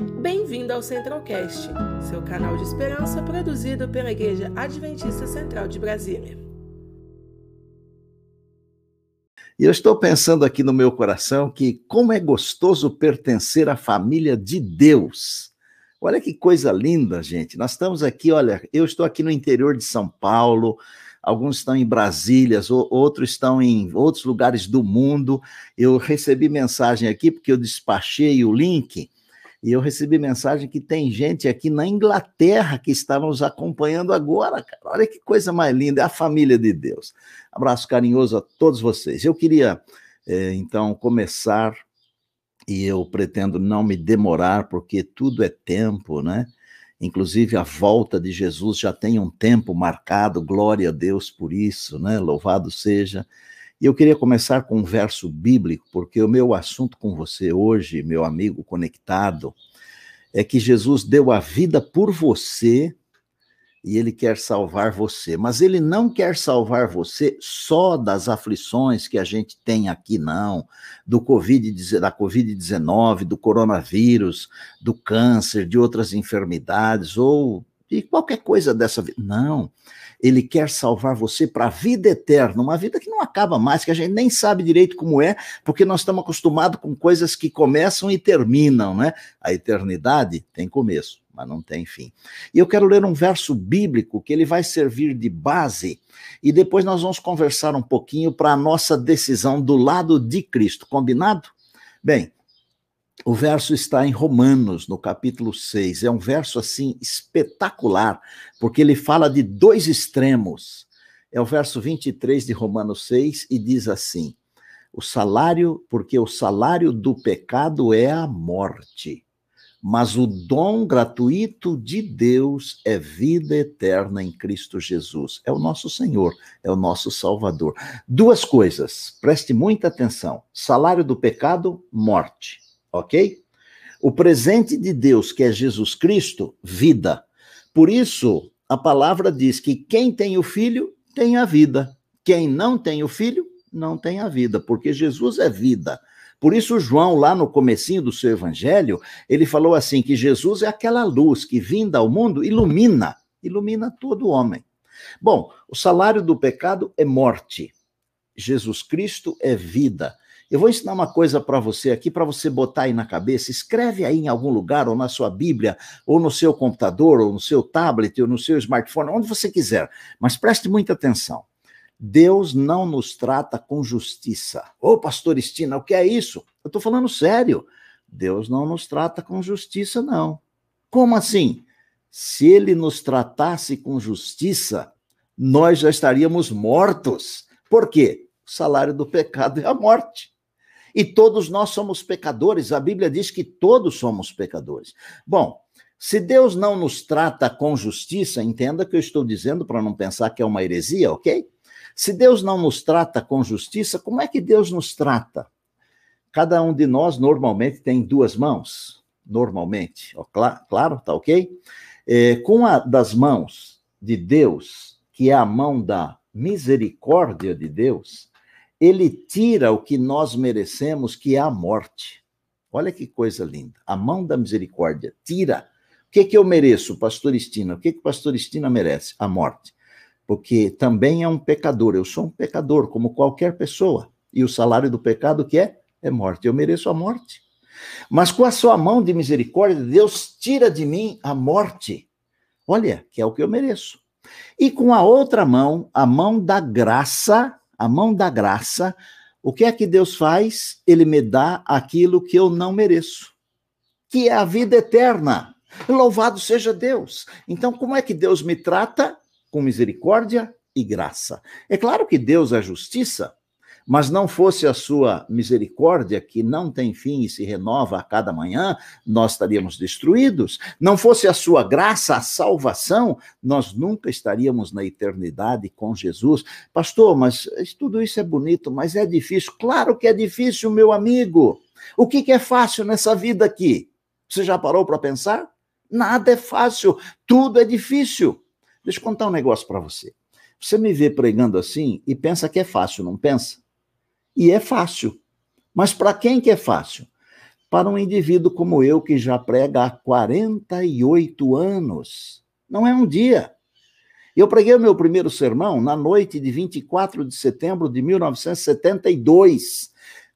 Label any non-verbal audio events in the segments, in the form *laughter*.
Bem-vindo ao Centralcast, seu canal de esperança produzido pela Igreja Adventista Central de Brasília. E eu estou pensando aqui no meu coração que como é gostoso pertencer à família de Deus. Olha que coisa linda, gente. Nós estamos aqui, olha, eu estou aqui no interior de São Paulo, alguns estão em Brasília, outros estão em outros lugares do mundo. Eu recebi mensagem aqui porque eu despachei o link e eu recebi mensagem que tem gente aqui na Inglaterra que está nos acompanhando agora, cara. Olha que coisa mais linda, é a família de Deus. Abraço carinhoso a todos vocês. Eu queria, é, então, começar, e eu pretendo não me demorar, porque tudo é tempo, né? Inclusive a volta de Jesus já tem um tempo marcado, glória a Deus por isso, né? Louvado seja. E eu queria começar com um verso bíblico, porque o meu assunto com você hoje, meu amigo conectado, é que Jesus deu a vida por você e ele quer salvar você. Mas ele não quer salvar você só das aflições que a gente tem aqui, não. Do COVID, da Covid-19, do coronavírus, do câncer, de outras enfermidades, ou de qualquer coisa dessa vida. Não. Ele quer salvar você para a vida eterna, uma vida que não acaba mais, que a gente nem sabe direito como é, porque nós estamos acostumados com coisas que começam e terminam, né? A eternidade tem começo, mas não tem fim. E eu quero ler um verso bíblico que ele vai servir de base, e depois nós vamos conversar um pouquinho para a nossa decisão do lado de Cristo, combinado? Bem, o verso está em Romanos, no capítulo 6. É um verso assim espetacular, porque ele fala de dois extremos. É o verso 23 de Romanos 6 e diz assim: O salário, porque o salário do pecado é a morte, mas o dom gratuito de Deus é vida eterna em Cristo Jesus. É o nosso Senhor, é o nosso Salvador. Duas coisas, preste muita atenção: salário do pecado, morte ok? O presente de Deus, que é Jesus Cristo, vida. Por isso, a palavra diz que quem tem o filho tem a vida. Quem não tem o filho não tem a vida, porque Jesus é vida. Por isso João lá no comecinho do seu evangelho, ele falou assim que Jesus é aquela luz que vinda ao mundo ilumina, ilumina todo homem. Bom, o salário do pecado é morte. Jesus Cristo é vida. Eu vou ensinar uma coisa para você aqui, para você botar aí na cabeça. Escreve aí em algum lugar, ou na sua Bíblia, ou no seu computador, ou no seu tablet, ou no seu smartphone, onde você quiser. Mas preste muita atenção. Deus não nos trata com justiça. Ô, pastor Estina, o que é isso? Eu estou falando sério. Deus não nos trata com justiça, não. Como assim? Se ele nos tratasse com justiça, nós já estaríamos mortos. Por quê? O salário do pecado é a morte. E todos nós somos pecadores. A Bíblia diz que todos somos pecadores. Bom, se Deus não nos trata com justiça, entenda que eu estou dizendo para não pensar que é uma heresia, ok? Se Deus não nos trata com justiça, como é que Deus nos trata? Cada um de nós normalmente tem duas mãos, normalmente, ó, claro, claro, tá ok? É, com a das mãos de Deus, que é a mão da misericórdia de Deus, ele tira o que nós merecemos, que é a morte. Olha que coisa linda. A mão da misericórdia tira. O que, que eu mereço, pastor Estina? O que, que o pastor Estina merece? A morte. Porque também é um pecador. Eu sou um pecador, como qualquer pessoa. E o salário do pecado que é? É morte. Eu mereço a morte. Mas com a sua mão de misericórdia, Deus tira de mim a morte. Olha, que é o que eu mereço. E com a outra mão, a mão da graça, a mão da graça, o que é que Deus faz? Ele me dá aquilo que eu não mereço, que é a vida eterna. Louvado seja Deus. Então, como é que Deus me trata? Com misericórdia e graça. É claro que Deus é justiça, mas não fosse a sua misericórdia, que não tem fim e se renova a cada manhã, nós estaríamos destruídos. Não fosse a sua graça, a salvação, nós nunca estaríamos na eternidade com Jesus. Pastor, mas tudo isso é bonito, mas é difícil. Claro que é difícil, meu amigo. O que, que é fácil nessa vida aqui? Você já parou para pensar? Nada é fácil, tudo é difícil. Deixa eu contar um negócio para você. Você me vê pregando assim e pensa que é fácil, não pensa? E é fácil. Mas para quem que é fácil? para um indivíduo como eu, que já prega há 48 anos. Não é um dia. Eu preguei o meu primeiro sermão na noite de 24 de setembro de 1972.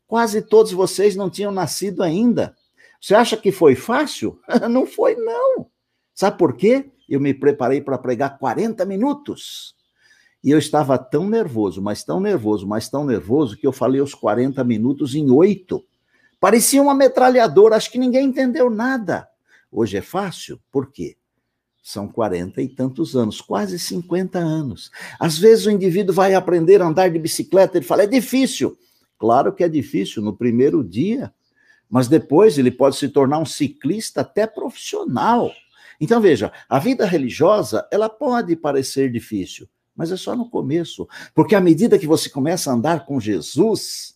Quase todos vocês não tinham nascido ainda. Você acha que foi fácil? *laughs* não foi, não. Sabe por quê? Eu me preparei para pregar 40 minutos. E eu estava tão nervoso, mas tão nervoso, mas tão nervoso, que eu falei os 40 minutos em oito. Parecia uma metralhadora, acho que ninguém entendeu nada. Hoje é fácil, por quê? São 40 e tantos anos, quase 50 anos. Às vezes o indivíduo vai aprender a andar de bicicleta, ele fala, é difícil. Claro que é difícil no primeiro dia, mas depois ele pode se tornar um ciclista até profissional. Então veja, a vida religiosa, ela pode parecer difícil, mas é só no começo, porque à medida que você começa a andar com Jesus,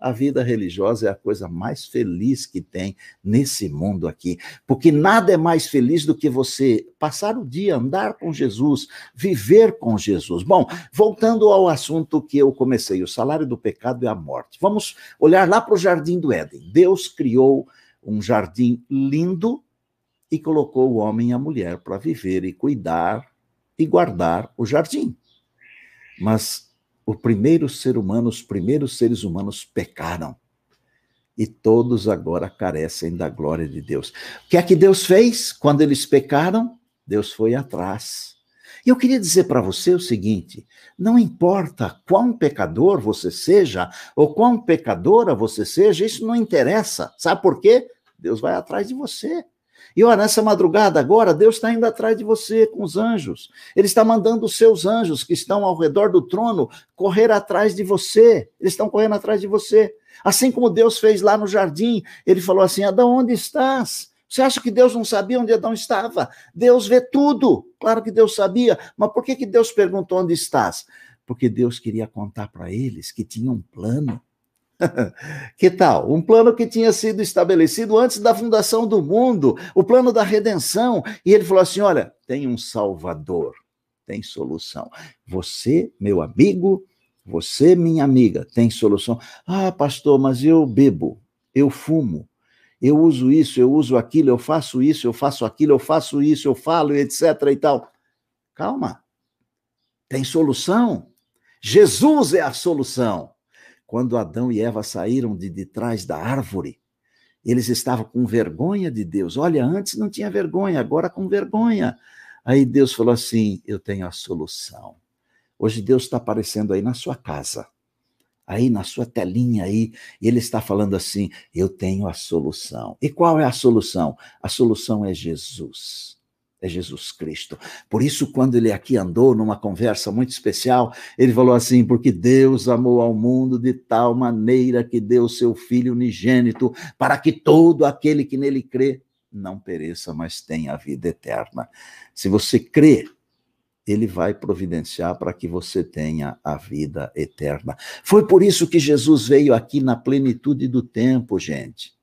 a vida religiosa é a coisa mais feliz que tem nesse mundo aqui. Porque nada é mais feliz do que você passar o dia, andar com Jesus, viver com Jesus. Bom, voltando ao assunto que eu comecei: o salário do pecado é a morte. Vamos olhar lá para o jardim do Éden. Deus criou um jardim lindo e colocou o homem e a mulher para viver e cuidar e guardar o jardim. Mas o primeiro ser humano, os primeiros seres humanos pecaram. E todos agora carecem da glória de Deus. O que é que Deus fez quando eles pecaram? Deus foi atrás. E eu queria dizer para você o seguinte: não importa quão pecador você seja, ou quão pecadora você seja, isso não interessa. Sabe por quê? Deus vai atrás de você. E olha, nessa madrugada agora, Deus está indo atrás de você com os anjos. Ele está mandando os seus anjos que estão ao redor do trono correr atrás de você. Eles estão correndo atrás de você. Assim como Deus fez lá no jardim, ele falou assim: Adão, onde estás? Você acha que Deus não sabia onde Adão estava? Deus vê tudo. Claro que Deus sabia, mas por que, que Deus perguntou onde estás? Porque Deus queria contar para eles que tinha um plano *laughs* que tal? Um plano que tinha sido estabelecido antes da fundação do mundo, o plano da redenção. E ele falou assim: olha, tem um Salvador, tem solução. Você, meu amigo, você, minha amiga, tem solução. Ah, pastor, mas eu bebo, eu fumo, eu uso isso, eu uso aquilo, eu faço isso, eu faço aquilo, eu faço isso, eu falo, etc. e tal. Calma. Tem solução. Jesus é a solução. Quando Adão e Eva saíram de, de trás da árvore, eles estavam com vergonha de Deus. Olha, antes não tinha vergonha, agora com vergonha. Aí Deus falou assim: Eu tenho a solução. Hoje Deus está aparecendo aí na sua casa, aí na sua telinha aí, e Ele está falando assim: Eu tenho a solução. E qual é a solução? A solução é Jesus é Jesus Cristo. Por isso, quando ele aqui andou numa conversa muito especial, ele falou assim: porque Deus amou ao mundo de tal maneira que deu seu Filho unigênito, para que todo aquele que nele crê não pereça, mas tenha a vida eterna. Se você crê, ele vai providenciar para que você tenha a vida eterna. Foi por isso que Jesus veio aqui na plenitude do tempo, gente.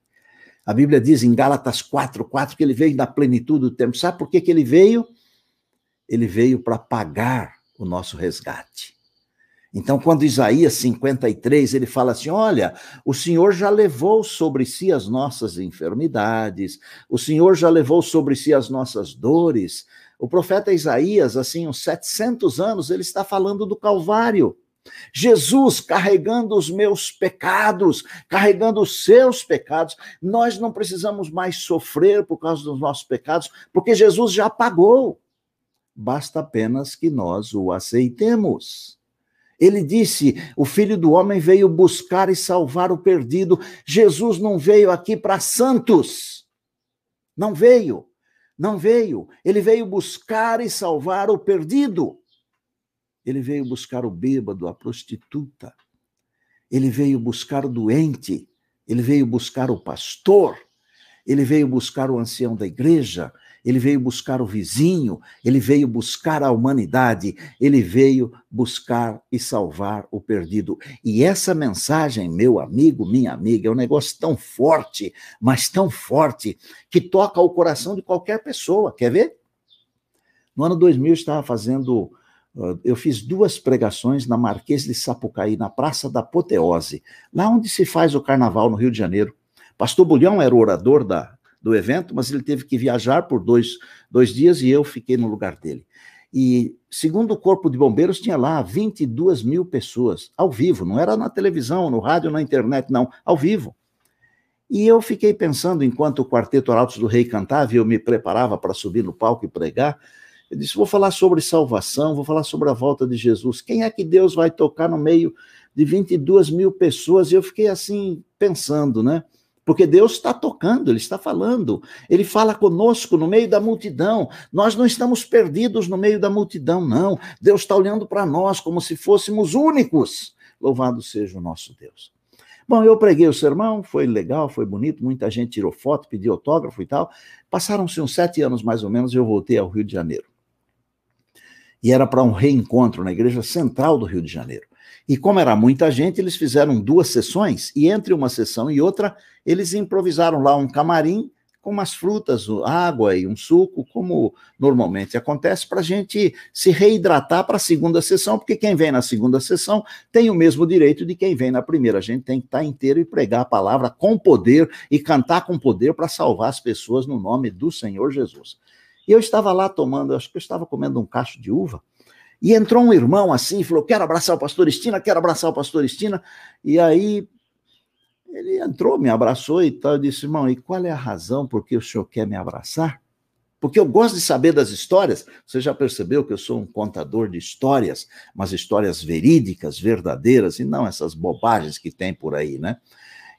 A Bíblia diz em Gálatas 4, 4 que ele veio da plenitude do tempo. Sabe por que, que ele veio? Ele veio para pagar o nosso resgate. Então, quando Isaías 53, ele fala assim: Olha, o Senhor já levou sobre si as nossas enfermidades, o Senhor já levou sobre si as nossas dores. O profeta Isaías, assim, uns 700 anos, ele está falando do Calvário. Jesus carregando os meus pecados, carregando os seus pecados. Nós não precisamos mais sofrer por causa dos nossos pecados, porque Jesus já pagou. Basta apenas que nós o aceitemos. Ele disse: O filho do homem veio buscar e salvar o perdido. Jesus não veio aqui para santos. Não veio. Não veio. Ele veio buscar e salvar o perdido. Ele veio buscar o bêbado, a prostituta. Ele veio buscar o doente. Ele veio buscar o pastor. Ele veio buscar o ancião da igreja. Ele veio buscar o vizinho. Ele veio buscar a humanidade. Ele veio buscar e salvar o perdido. E essa mensagem, meu amigo, minha amiga, é um negócio tão forte, mas tão forte, que toca o coração de qualquer pessoa. Quer ver? No ano 2000, eu estava fazendo eu fiz duas pregações na Marquês de Sapucaí, na Praça da Apoteose, lá onde se faz o carnaval no Rio de Janeiro. Pastor Bulhão era o orador da, do evento, mas ele teve que viajar por dois, dois dias e eu fiquei no lugar dele. E, segundo o Corpo de Bombeiros, tinha lá 22 mil pessoas, ao vivo, não era na televisão, no rádio, na internet, não, ao vivo. E eu fiquei pensando, enquanto o Quarteto Arautos do Rei cantava e eu me preparava para subir no palco e pregar, eu disse: vou falar sobre salvação, vou falar sobre a volta de Jesus. Quem é que Deus vai tocar no meio de 22 mil pessoas? E eu fiquei assim, pensando, né? Porque Deus está tocando, Ele está falando, Ele fala conosco no meio da multidão. Nós não estamos perdidos no meio da multidão, não. Deus está olhando para nós como se fôssemos únicos. Louvado seja o nosso Deus. Bom, eu preguei o sermão, foi legal, foi bonito, muita gente tirou foto, pediu autógrafo e tal. Passaram-se uns sete anos mais ou menos e eu voltei ao Rio de Janeiro. E era para um reencontro na igreja central do Rio de Janeiro. E como era muita gente, eles fizeram duas sessões, e entre uma sessão e outra, eles improvisaram lá um camarim com umas frutas, água e um suco, como normalmente acontece, para a gente se reidratar para a segunda sessão, porque quem vem na segunda sessão tem o mesmo direito de quem vem na primeira. A gente tem que estar inteiro e pregar a palavra com poder e cantar com poder para salvar as pessoas no nome do Senhor Jesus. E eu estava lá tomando, acho que eu estava comendo um cacho de uva, e entrou um irmão assim, falou: Quero abraçar o pastor Estina, quero abraçar o pastor Estina. E aí ele entrou, me abraçou e tal. Eu disse: Irmão, e qual é a razão por que o senhor quer me abraçar? Porque eu gosto de saber das histórias. Você já percebeu que eu sou um contador de histórias, mas histórias verídicas, verdadeiras, e não essas bobagens que tem por aí, né?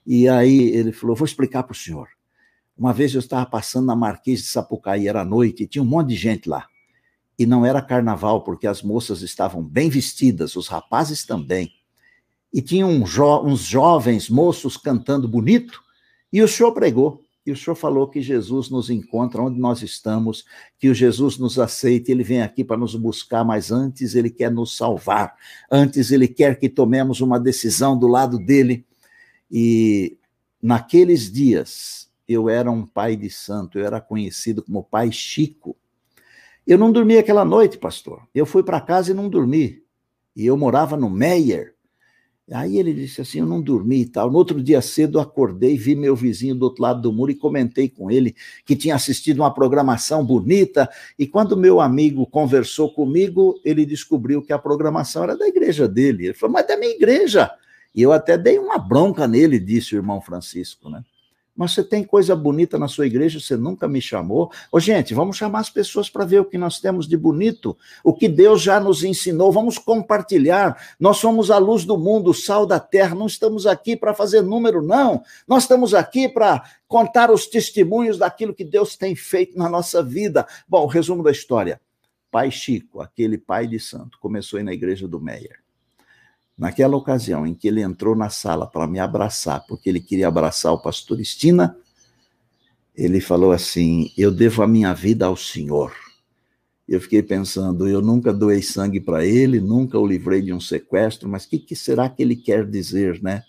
E aí ele falou: Vou explicar para o senhor. Uma vez eu estava passando na Marquês de Sapucaí, era noite, e tinha um monte de gente lá. E não era carnaval, porque as moças estavam bem vestidas, os rapazes também. E tinham um jo uns jovens moços cantando bonito, e o senhor pregou. E o senhor falou que Jesus nos encontra onde nós estamos, que o Jesus nos aceita, ele vem aqui para nos buscar, mas antes ele quer nos salvar. Antes ele quer que tomemos uma decisão do lado dele. E naqueles dias eu era um pai de santo, eu era conhecido como pai Chico. Eu não dormi aquela noite, pastor. Eu fui para casa e não dormi. E eu morava no Meyer. Aí ele disse assim: Eu não dormi e tal. No outro dia cedo, acordei, vi meu vizinho do outro lado do muro e comentei com ele que tinha assistido uma programação bonita. E quando meu amigo conversou comigo, ele descobriu que a programação era da igreja dele. Ele falou: Mas da minha igreja. E eu até dei uma bronca nele, disse o irmão Francisco, né? Mas você tem coisa bonita na sua igreja, você nunca me chamou. Ô, gente, vamos chamar as pessoas para ver o que nós temos de bonito, o que Deus já nos ensinou, vamos compartilhar. Nós somos a luz do mundo, o sal da terra, não estamos aqui para fazer número, não. Nós estamos aqui para contar os testemunhos daquilo que Deus tem feito na nossa vida. Bom, resumo da história. Pai Chico, aquele pai de santo, começou aí na igreja do Meyer. Naquela ocasião em que ele entrou na sala para me abraçar, porque ele queria abraçar o pastor Estina, ele falou assim: Eu devo a minha vida ao Senhor. Eu fiquei pensando, eu nunca doei sangue para ele, nunca o livrei de um sequestro, mas o que, que será que ele quer dizer, né?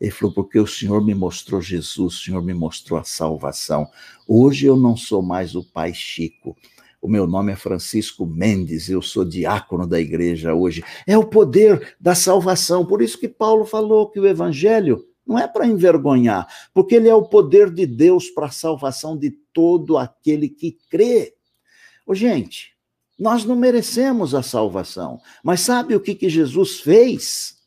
Ele falou, porque o Senhor me mostrou Jesus, o Senhor me mostrou a salvação. Hoje eu não sou mais o pai Chico, o meu nome é Francisco Mendes, eu sou diácono da igreja hoje. É o poder da salvação. Por isso que Paulo falou que o evangelho não é para envergonhar, porque ele é o poder de Deus para a salvação de todo aquele que crê. Ô, gente, nós não merecemos a salvação, mas sabe o que, que Jesus fez?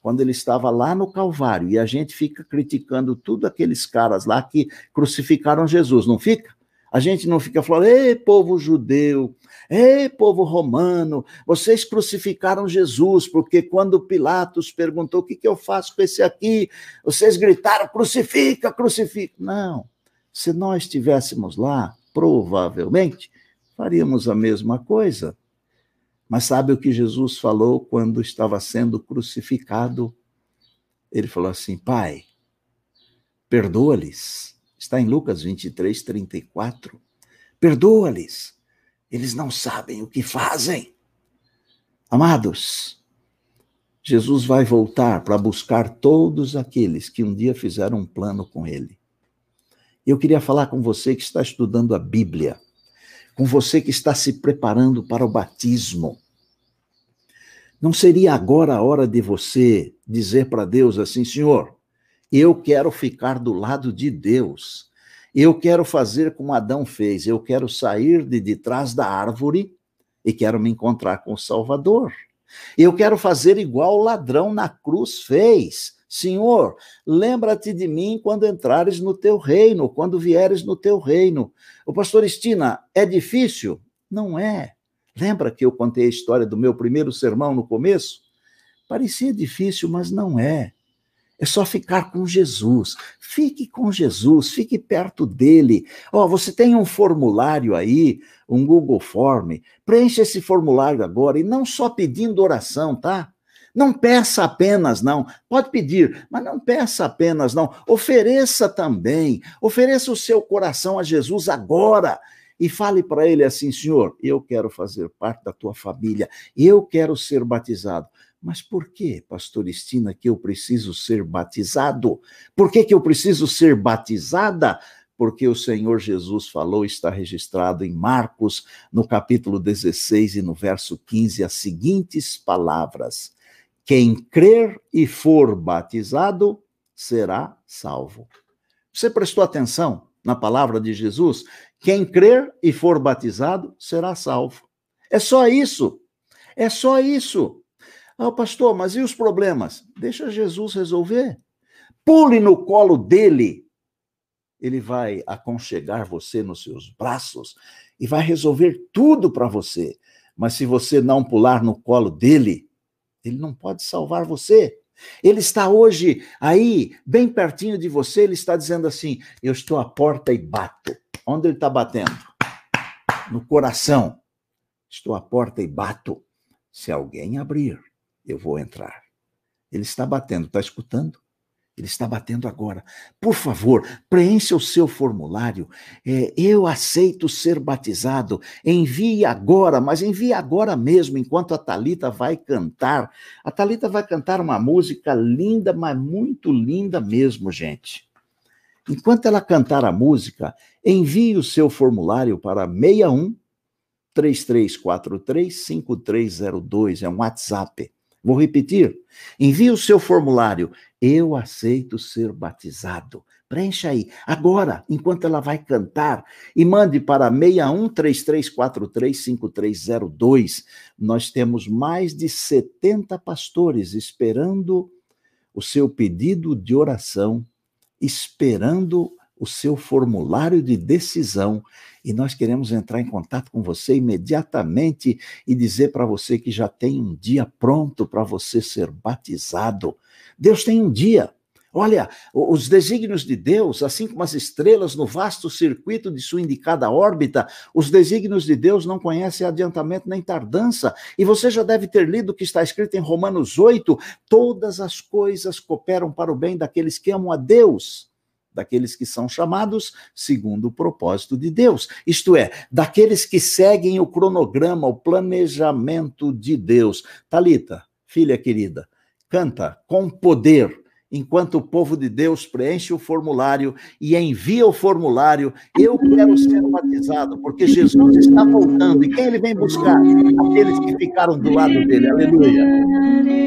Quando ele estava lá no Calvário, e a gente fica criticando tudo aqueles caras lá que crucificaram Jesus, não fica? A gente não fica falando, ei, povo judeu, ei, povo romano, vocês crucificaram Jesus, porque quando Pilatos perguntou o que, que eu faço com esse aqui, vocês gritaram, crucifica, crucifica. Não, se nós estivéssemos lá, provavelmente faríamos a mesma coisa. Mas sabe o que Jesus falou quando estava sendo crucificado? Ele falou assim: Pai, perdoa-lhes Está em Lucas 23, 34. Perdoa-lhes, eles não sabem o que fazem. Amados, Jesus vai voltar para buscar todos aqueles que um dia fizeram um plano com ele. Eu queria falar com você que está estudando a Bíblia, com você que está se preparando para o batismo. Não seria agora a hora de você dizer para Deus assim, Senhor, Eu quero ficar do lado de Deus. Eu quero fazer como Adão fez. Eu quero sair de, de trás da árvore e quero me encontrar com o Salvador. Eu quero fazer igual o ladrão na cruz fez. Senhor, lembra-te de mim quando entrares no teu reino, quando vieres no teu reino. O pastor Estina, é difícil? Não é. Lembra que eu contei a história do meu primeiro sermão no começo? Parecia difícil, mas não é. É só ficar com Jesus. Fique com Jesus, fique perto dele. Ó, oh, você tem um formulário aí, um Google Form. Preencha esse formulário agora e não só pedindo oração, tá? Não peça apenas, não. Pode pedir, mas não peça apenas, não. Ofereça também. Ofereça o seu coração a Jesus agora. E fale para ele assim: Senhor, eu quero fazer parte da tua família, eu quero ser batizado. Mas por que, pastor Estina, que eu preciso ser batizado? Por que, que eu preciso ser batizada? Porque o Senhor Jesus falou, está registrado em Marcos, no capítulo 16 e no verso 15, as seguintes palavras: quem crer e for batizado será salvo. Você prestou atenção na palavra de Jesus? Quem crer e for batizado será salvo. É só isso. É só isso. Ah, pastor, mas e os problemas? Deixa Jesus resolver. Pule no colo dele. Ele vai aconchegar você nos seus braços e vai resolver tudo para você. Mas se você não pular no colo dele, ele não pode salvar você. Ele está hoje aí, bem pertinho de você, ele está dizendo assim: Eu estou à porta e bato. Onde ele está batendo? No coração. Estou à porta e bato. Se alguém abrir, eu vou entrar. Ele está batendo, está escutando? Ele está batendo agora. Por favor, preencha o seu formulário. É, eu aceito ser batizado. Envie agora, mas envie agora mesmo, enquanto a Talita vai cantar. A Talita vai cantar uma música linda, mas muito linda mesmo, gente. Enquanto ela cantar a música, envie o seu formulário para 61 3343 5302, é um WhatsApp. Vou repetir. Envie o seu formulário. Eu aceito ser batizado. Preencha aí, agora, enquanto ela vai cantar, e mande para 6133435302. Nós temos mais de 70 pastores esperando o seu pedido de oração, esperando o seu formulário de decisão e nós queremos entrar em contato com você imediatamente e dizer para você que já tem um dia pronto para você ser batizado. Deus tem um dia. Olha, os desígnios de Deus, assim como as estrelas no vasto circuito de sua indicada órbita, os desígnios de Deus não conhecem adiantamento nem tardança. E você já deve ter lido o que está escrito em Romanos 8: todas as coisas cooperam para o bem daqueles que amam a Deus daqueles que são chamados segundo o propósito de Deus. Isto é, daqueles que seguem o cronograma, o planejamento de Deus. Talita, filha querida, canta com poder enquanto o povo de Deus preenche o formulário e envia o formulário, eu quero ser batizado, porque Jesus está voltando. E quem ele vem buscar? Aqueles que ficaram do lado dele. Aleluia.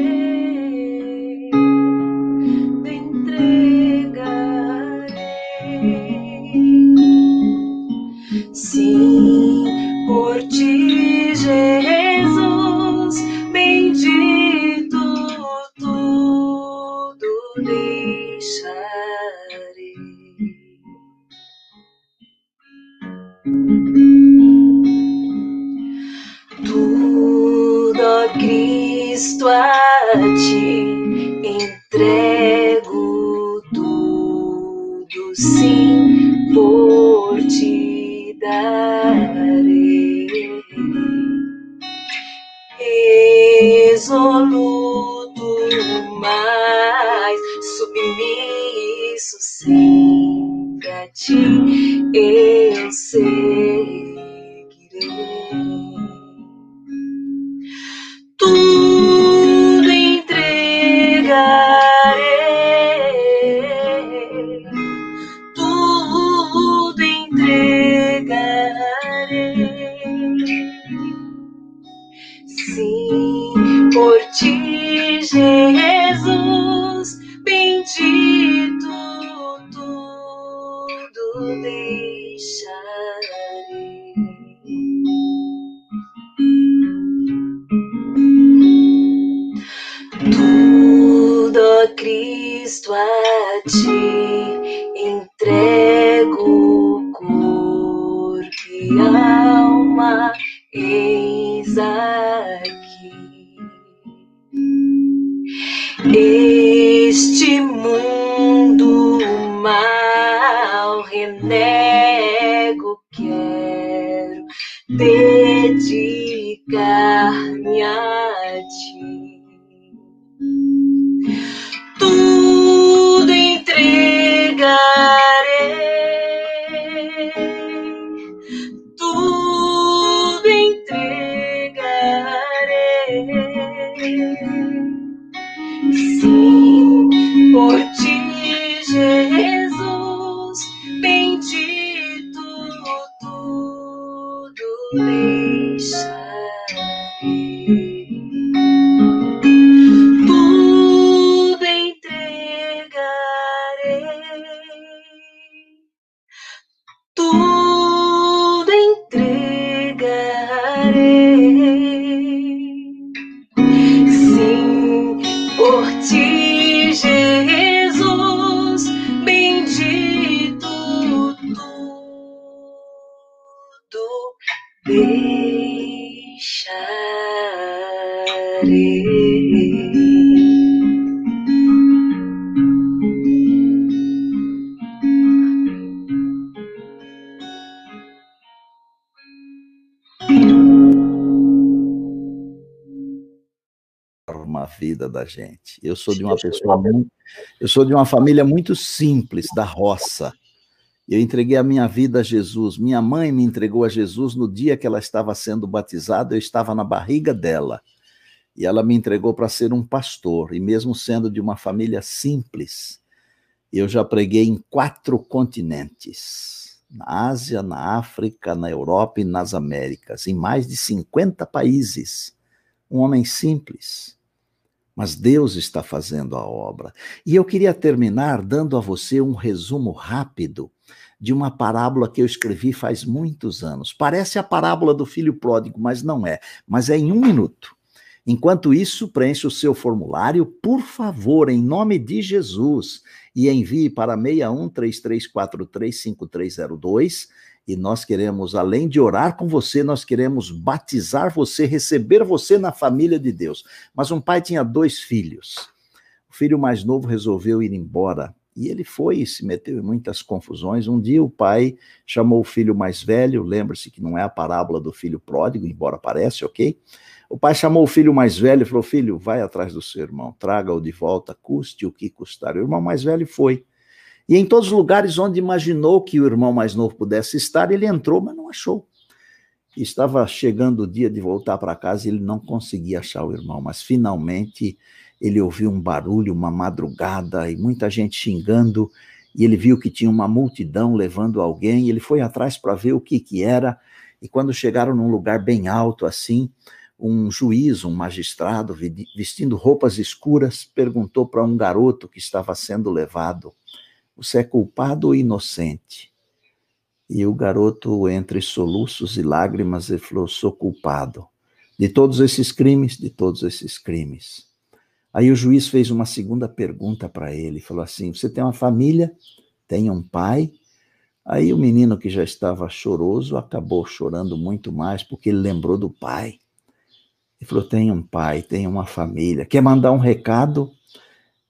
Cristo, a ti entrego tudo, sim, por ti darei. Resoluto, mais submisso sempre a ti, eu seguirei. Ti entrego corpo e alma, eis aqui. Este mundo deixarei. Uma vida da gente. Eu sou de uma pessoa muito, eu sou de uma família muito simples, da roça. Eu entreguei a minha vida a Jesus. Minha mãe me entregou a Jesus no dia que ela estava sendo batizada, eu estava na barriga dela. E ela me entregou para ser um pastor. E mesmo sendo de uma família simples, eu já preguei em quatro continentes: na Ásia, na África, na Europa e nas Américas, em mais de 50 países. Um homem simples. Mas Deus está fazendo a obra. E eu queria terminar dando a você um resumo rápido de uma parábola que eu escrevi faz muitos anos. Parece a parábola do filho pródigo, mas não é. Mas é em um minuto. Enquanto isso, preencha o seu formulário, por favor, em nome de Jesus, e envie para 6133435302. E nós queremos, além de orar com você, nós queremos batizar você, receber você na família de Deus. Mas um pai tinha dois filhos. O filho mais novo resolveu ir embora e ele foi e se meteu em muitas confusões. Um dia o pai chamou o filho mais velho, lembre-se que não é a parábola do filho pródigo, embora pareça, ok? O pai chamou o filho mais velho e falou: Filho, vai atrás do seu irmão, traga-o de volta, custe o que custar. O irmão mais velho foi. E em todos os lugares onde imaginou que o irmão mais novo pudesse estar, ele entrou, mas não achou. Estava chegando o dia de voltar para casa e ele não conseguia achar o irmão, mas finalmente ele ouviu um barulho, uma madrugada e muita gente xingando, e ele viu que tinha uma multidão levando alguém, ele foi atrás para ver o que que era, e quando chegaram num lugar bem alto assim, um juiz, um magistrado, vestindo roupas escuras, perguntou para um garoto que estava sendo levado: Você é culpado ou inocente? E o garoto, entre soluços e lágrimas, ele falou: Sou culpado de todos esses crimes, de todos esses crimes. Aí o juiz fez uma segunda pergunta para ele, falou assim: Você tem uma família? Tem um pai? Aí o menino que já estava choroso acabou chorando muito mais porque ele lembrou do pai. Ele falou: Tem um pai, tem uma família. Quer mandar um recado?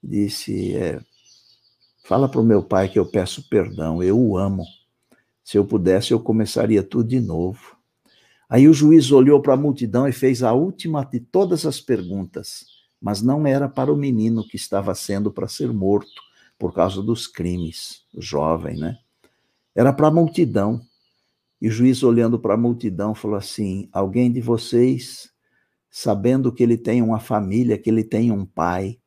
Disse: é, Fala para o meu pai que eu peço perdão, eu o amo. Se eu pudesse, eu começaria tudo de novo. Aí o juiz olhou para a multidão e fez a última de todas as perguntas, mas não era para o menino que estava sendo para ser morto por causa dos crimes, o jovem, né? Era para a multidão. E o juiz, olhando para a multidão, falou assim: Alguém de vocês, sabendo que ele tem uma família, que ele tem um pai,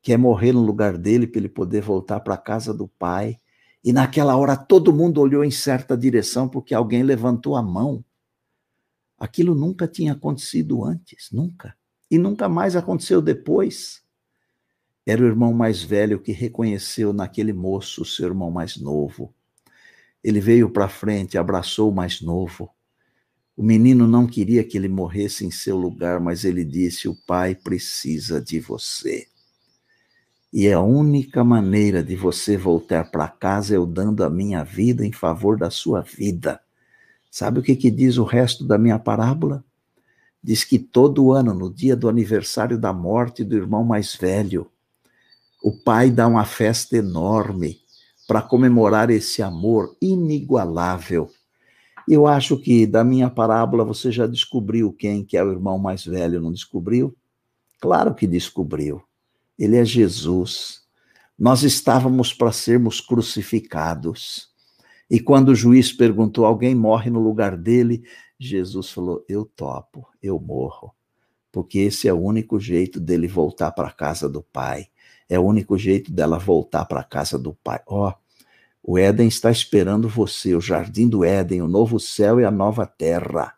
quer morrer no lugar dele para ele poder voltar para a casa do pai? E naquela hora todo mundo olhou em certa direção porque alguém levantou a mão. Aquilo nunca tinha acontecido antes, nunca. E nunca mais aconteceu depois. Era o irmão mais velho que reconheceu naquele moço o seu irmão mais novo. Ele veio para frente, abraçou o mais novo. O menino não queria que ele morresse em seu lugar, mas ele disse: O pai precisa de você. E a única maneira de você voltar para casa é eu dando a minha vida em favor da sua vida. Sabe o que, que diz o resto da minha parábola? Diz que todo ano, no dia do aniversário da morte do irmão mais velho, o pai dá uma festa enorme para comemorar esse amor inigualável. Eu acho que da minha parábola você já descobriu quem que é o irmão mais velho, não descobriu? Claro que descobriu. Ele é Jesus. Nós estávamos para sermos crucificados. E quando o juiz perguntou: alguém morre no lugar dele? Jesus falou: eu topo, eu morro. Porque esse é o único jeito dele voltar para a casa do Pai. É o único jeito dela voltar para a casa do Pai. Ó, oh, o Éden está esperando você, o jardim do Éden, o novo céu e a nova terra.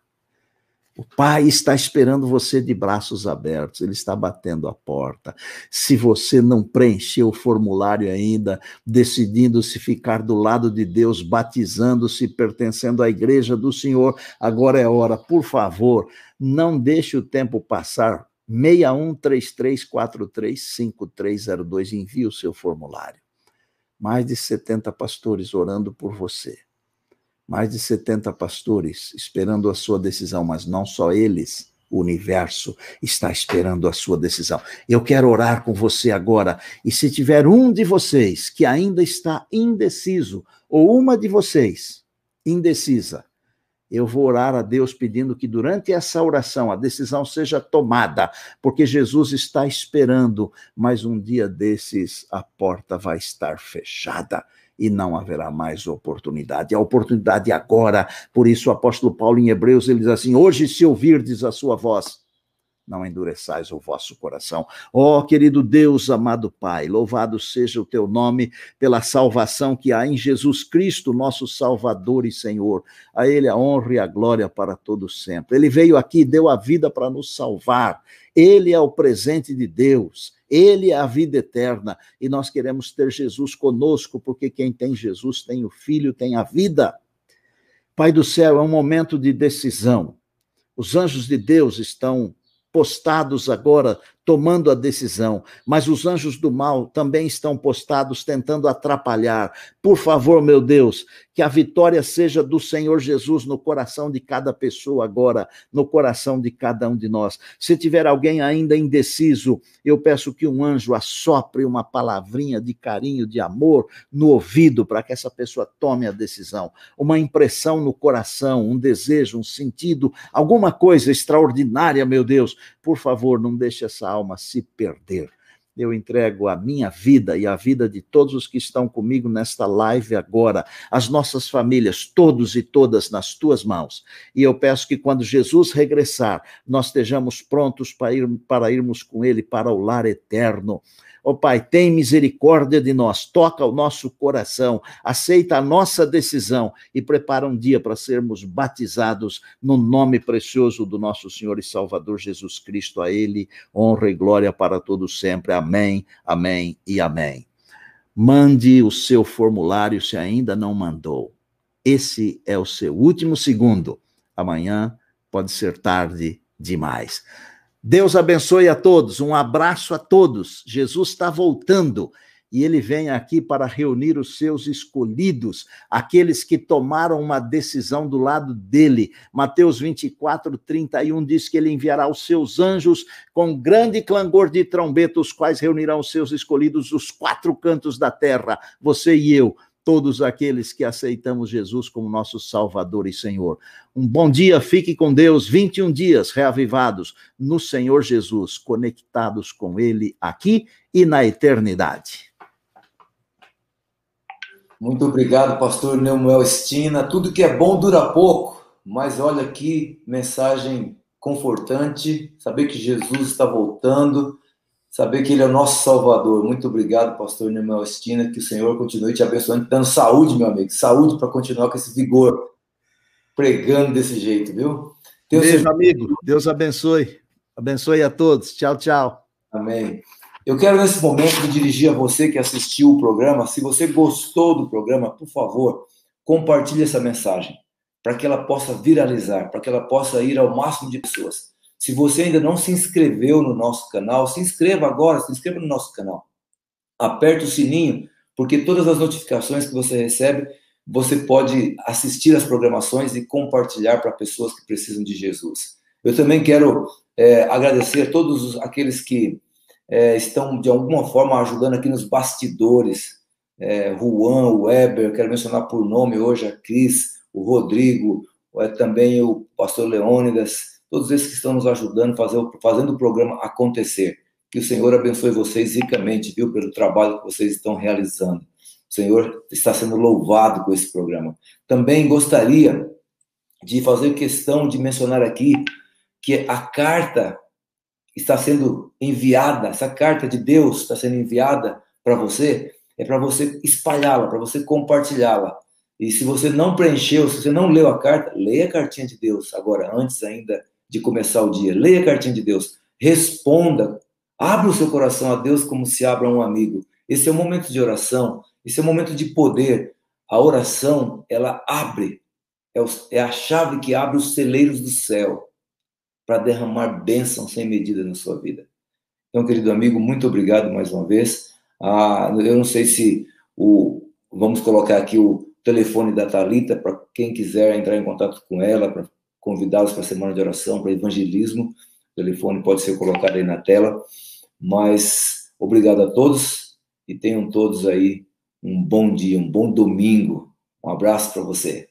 O Pai está esperando você de braços abertos, Ele está batendo a porta. Se você não preencheu o formulário ainda, decidindo se ficar do lado de Deus, batizando-se, pertencendo à igreja do Senhor, agora é hora, por favor, não deixe o tempo passar. 6133435302, envie o seu formulário. Mais de 70 pastores orando por você mais de 70 pastores esperando a sua decisão, mas não só eles, o universo está esperando a sua decisão. Eu quero orar com você agora, e se tiver um de vocês que ainda está indeciso, ou uma de vocês indecisa, eu vou orar a Deus pedindo que durante essa oração a decisão seja tomada, porque Jesus está esperando, mas um dia desses a porta vai estar fechada e não haverá mais oportunidade. A oportunidade agora, por isso o apóstolo Paulo em Hebreus ele diz assim: "Hoje se ouvirdes a sua voz, não endureçais o vosso coração. Ó oh, querido Deus, amado Pai, louvado seja o teu nome pela salvação que há em Jesus Cristo, nosso Salvador e Senhor. A Ele a honra e a glória para todos sempre. Ele veio aqui, deu a vida para nos salvar. Ele é o presente de Deus. Ele é a vida eterna e nós queremos ter Jesus conosco, porque quem tem Jesus tem o Filho, tem a vida. Pai do céu, é um momento de decisão. Os anjos de Deus estão postados agora tomando a decisão, mas os anjos do mal também estão postados tentando atrapalhar. Por favor, meu Deus, que a vitória seja do Senhor Jesus no coração de cada pessoa agora, no coração de cada um de nós. Se tiver alguém ainda indeciso, eu peço que um anjo assopre uma palavrinha de carinho, de amor no ouvido para que essa pessoa tome a decisão. Uma impressão no coração, um desejo, um sentido, alguma coisa extraordinária, meu Deus. Por favor, não deixe essa se perder. Eu entrego a minha vida e a vida de todos os que estão comigo nesta live agora, as nossas famílias, todos e todas nas tuas mãos. E eu peço que quando Jesus regressar, nós estejamos prontos para, ir, para irmos com ele para o lar eterno. Ó oh, Pai, tem misericórdia de nós, toca o nosso coração, aceita a nossa decisão e prepara um dia para sermos batizados no nome precioso do nosso Senhor e Salvador Jesus Cristo. A Ele honra e glória para todos sempre. Amém, amém e amém. Mande o seu formulário se ainda não mandou. Esse é o seu último segundo. Amanhã pode ser tarde demais. Deus abençoe a todos, um abraço a todos. Jesus está voltando e ele vem aqui para reunir os seus escolhidos, aqueles que tomaram uma decisão do lado dele. Mateus 24, 31 diz que ele enviará os seus anjos com grande clangor de trombeta, os quais reunirão os seus escolhidos dos quatro cantos da terra, você e eu todos aqueles que aceitamos Jesus como nosso Salvador e Senhor. Um bom dia, fique com Deus, 21 dias reavivados no Senhor Jesus, conectados com Ele aqui e na eternidade. Muito obrigado, pastor Neumuel Estina. Tudo que é bom dura pouco, mas olha aqui, mensagem confortante, saber que Jesus está voltando saber que Ele é o nosso Salvador. Muito obrigado, pastor Neumel Estina, que o Senhor continue te abençoando, dando saúde, meu amigo, saúde para continuar com esse vigor, pregando desse jeito, viu? Deus Beijo, seja... amigo. Deus abençoe. Abençoe a todos. Tchau, tchau. Amém. Eu quero, nesse momento, me dirigir a você que assistiu o programa. Se você gostou do programa, por favor, compartilhe essa mensagem para que ela possa viralizar, para que ela possa ir ao máximo de pessoas. Se você ainda não se inscreveu no nosso canal, se inscreva agora, se inscreva no nosso canal. Aperte o sininho, porque todas as notificações que você recebe, você pode assistir as programações e compartilhar para pessoas que precisam de Jesus. Eu também quero é, agradecer a todos aqueles que é, estão, de alguma forma, ajudando aqui nos bastidores. É, Juan, o Weber, quero mencionar por nome hoje a Cris, o Rodrigo, é, também o pastor Leônidas, todos esses que estão nos ajudando, fazer, fazendo o programa acontecer. Que o Senhor abençoe vocês ricamente, viu, pelo trabalho que vocês estão realizando. O Senhor está sendo louvado com esse programa. Também gostaria de fazer questão de mencionar aqui que a carta está sendo enviada, essa carta de Deus está sendo enviada para você, é para você espalhá-la, para você compartilhá-la. E se você não preencheu, se você não leu a carta, leia a cartinha de Deus agora, antes ainda de começar o dia. Leia a cartinha de Deus, responda, abra o seu coração a Deus como se abra um amigo. Esse é o momento de oração, esse é o momento de poder. A oração, ela abre, é, é a chave que abre os celeiros do céu para derramar bênção sem medida na sua vida. Então, querido amigo, muito obrigado mais uma vez. Ah, eu não sei se o, vamos colocar aqui o telefone da Talita para quem quiser entrar em contato com ela, para convidá-los para a semana de oração, para evangelismo. O telefone pode ser colocado aí na tela. Mas obrigado a todos e tenham todos aí um bom dia, um bom domingo. Um abraço para você.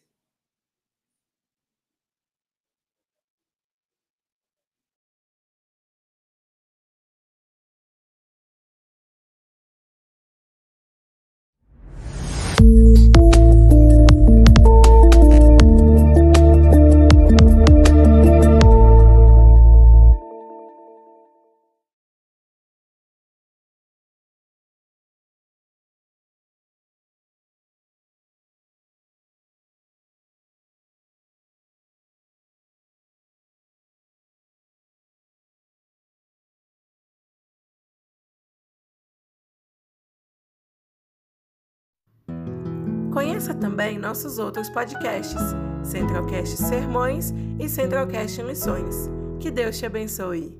Conheça também nossos outros podcasts, Centralcast Sermões e Centralcast Missões. Que Deus te abençoe.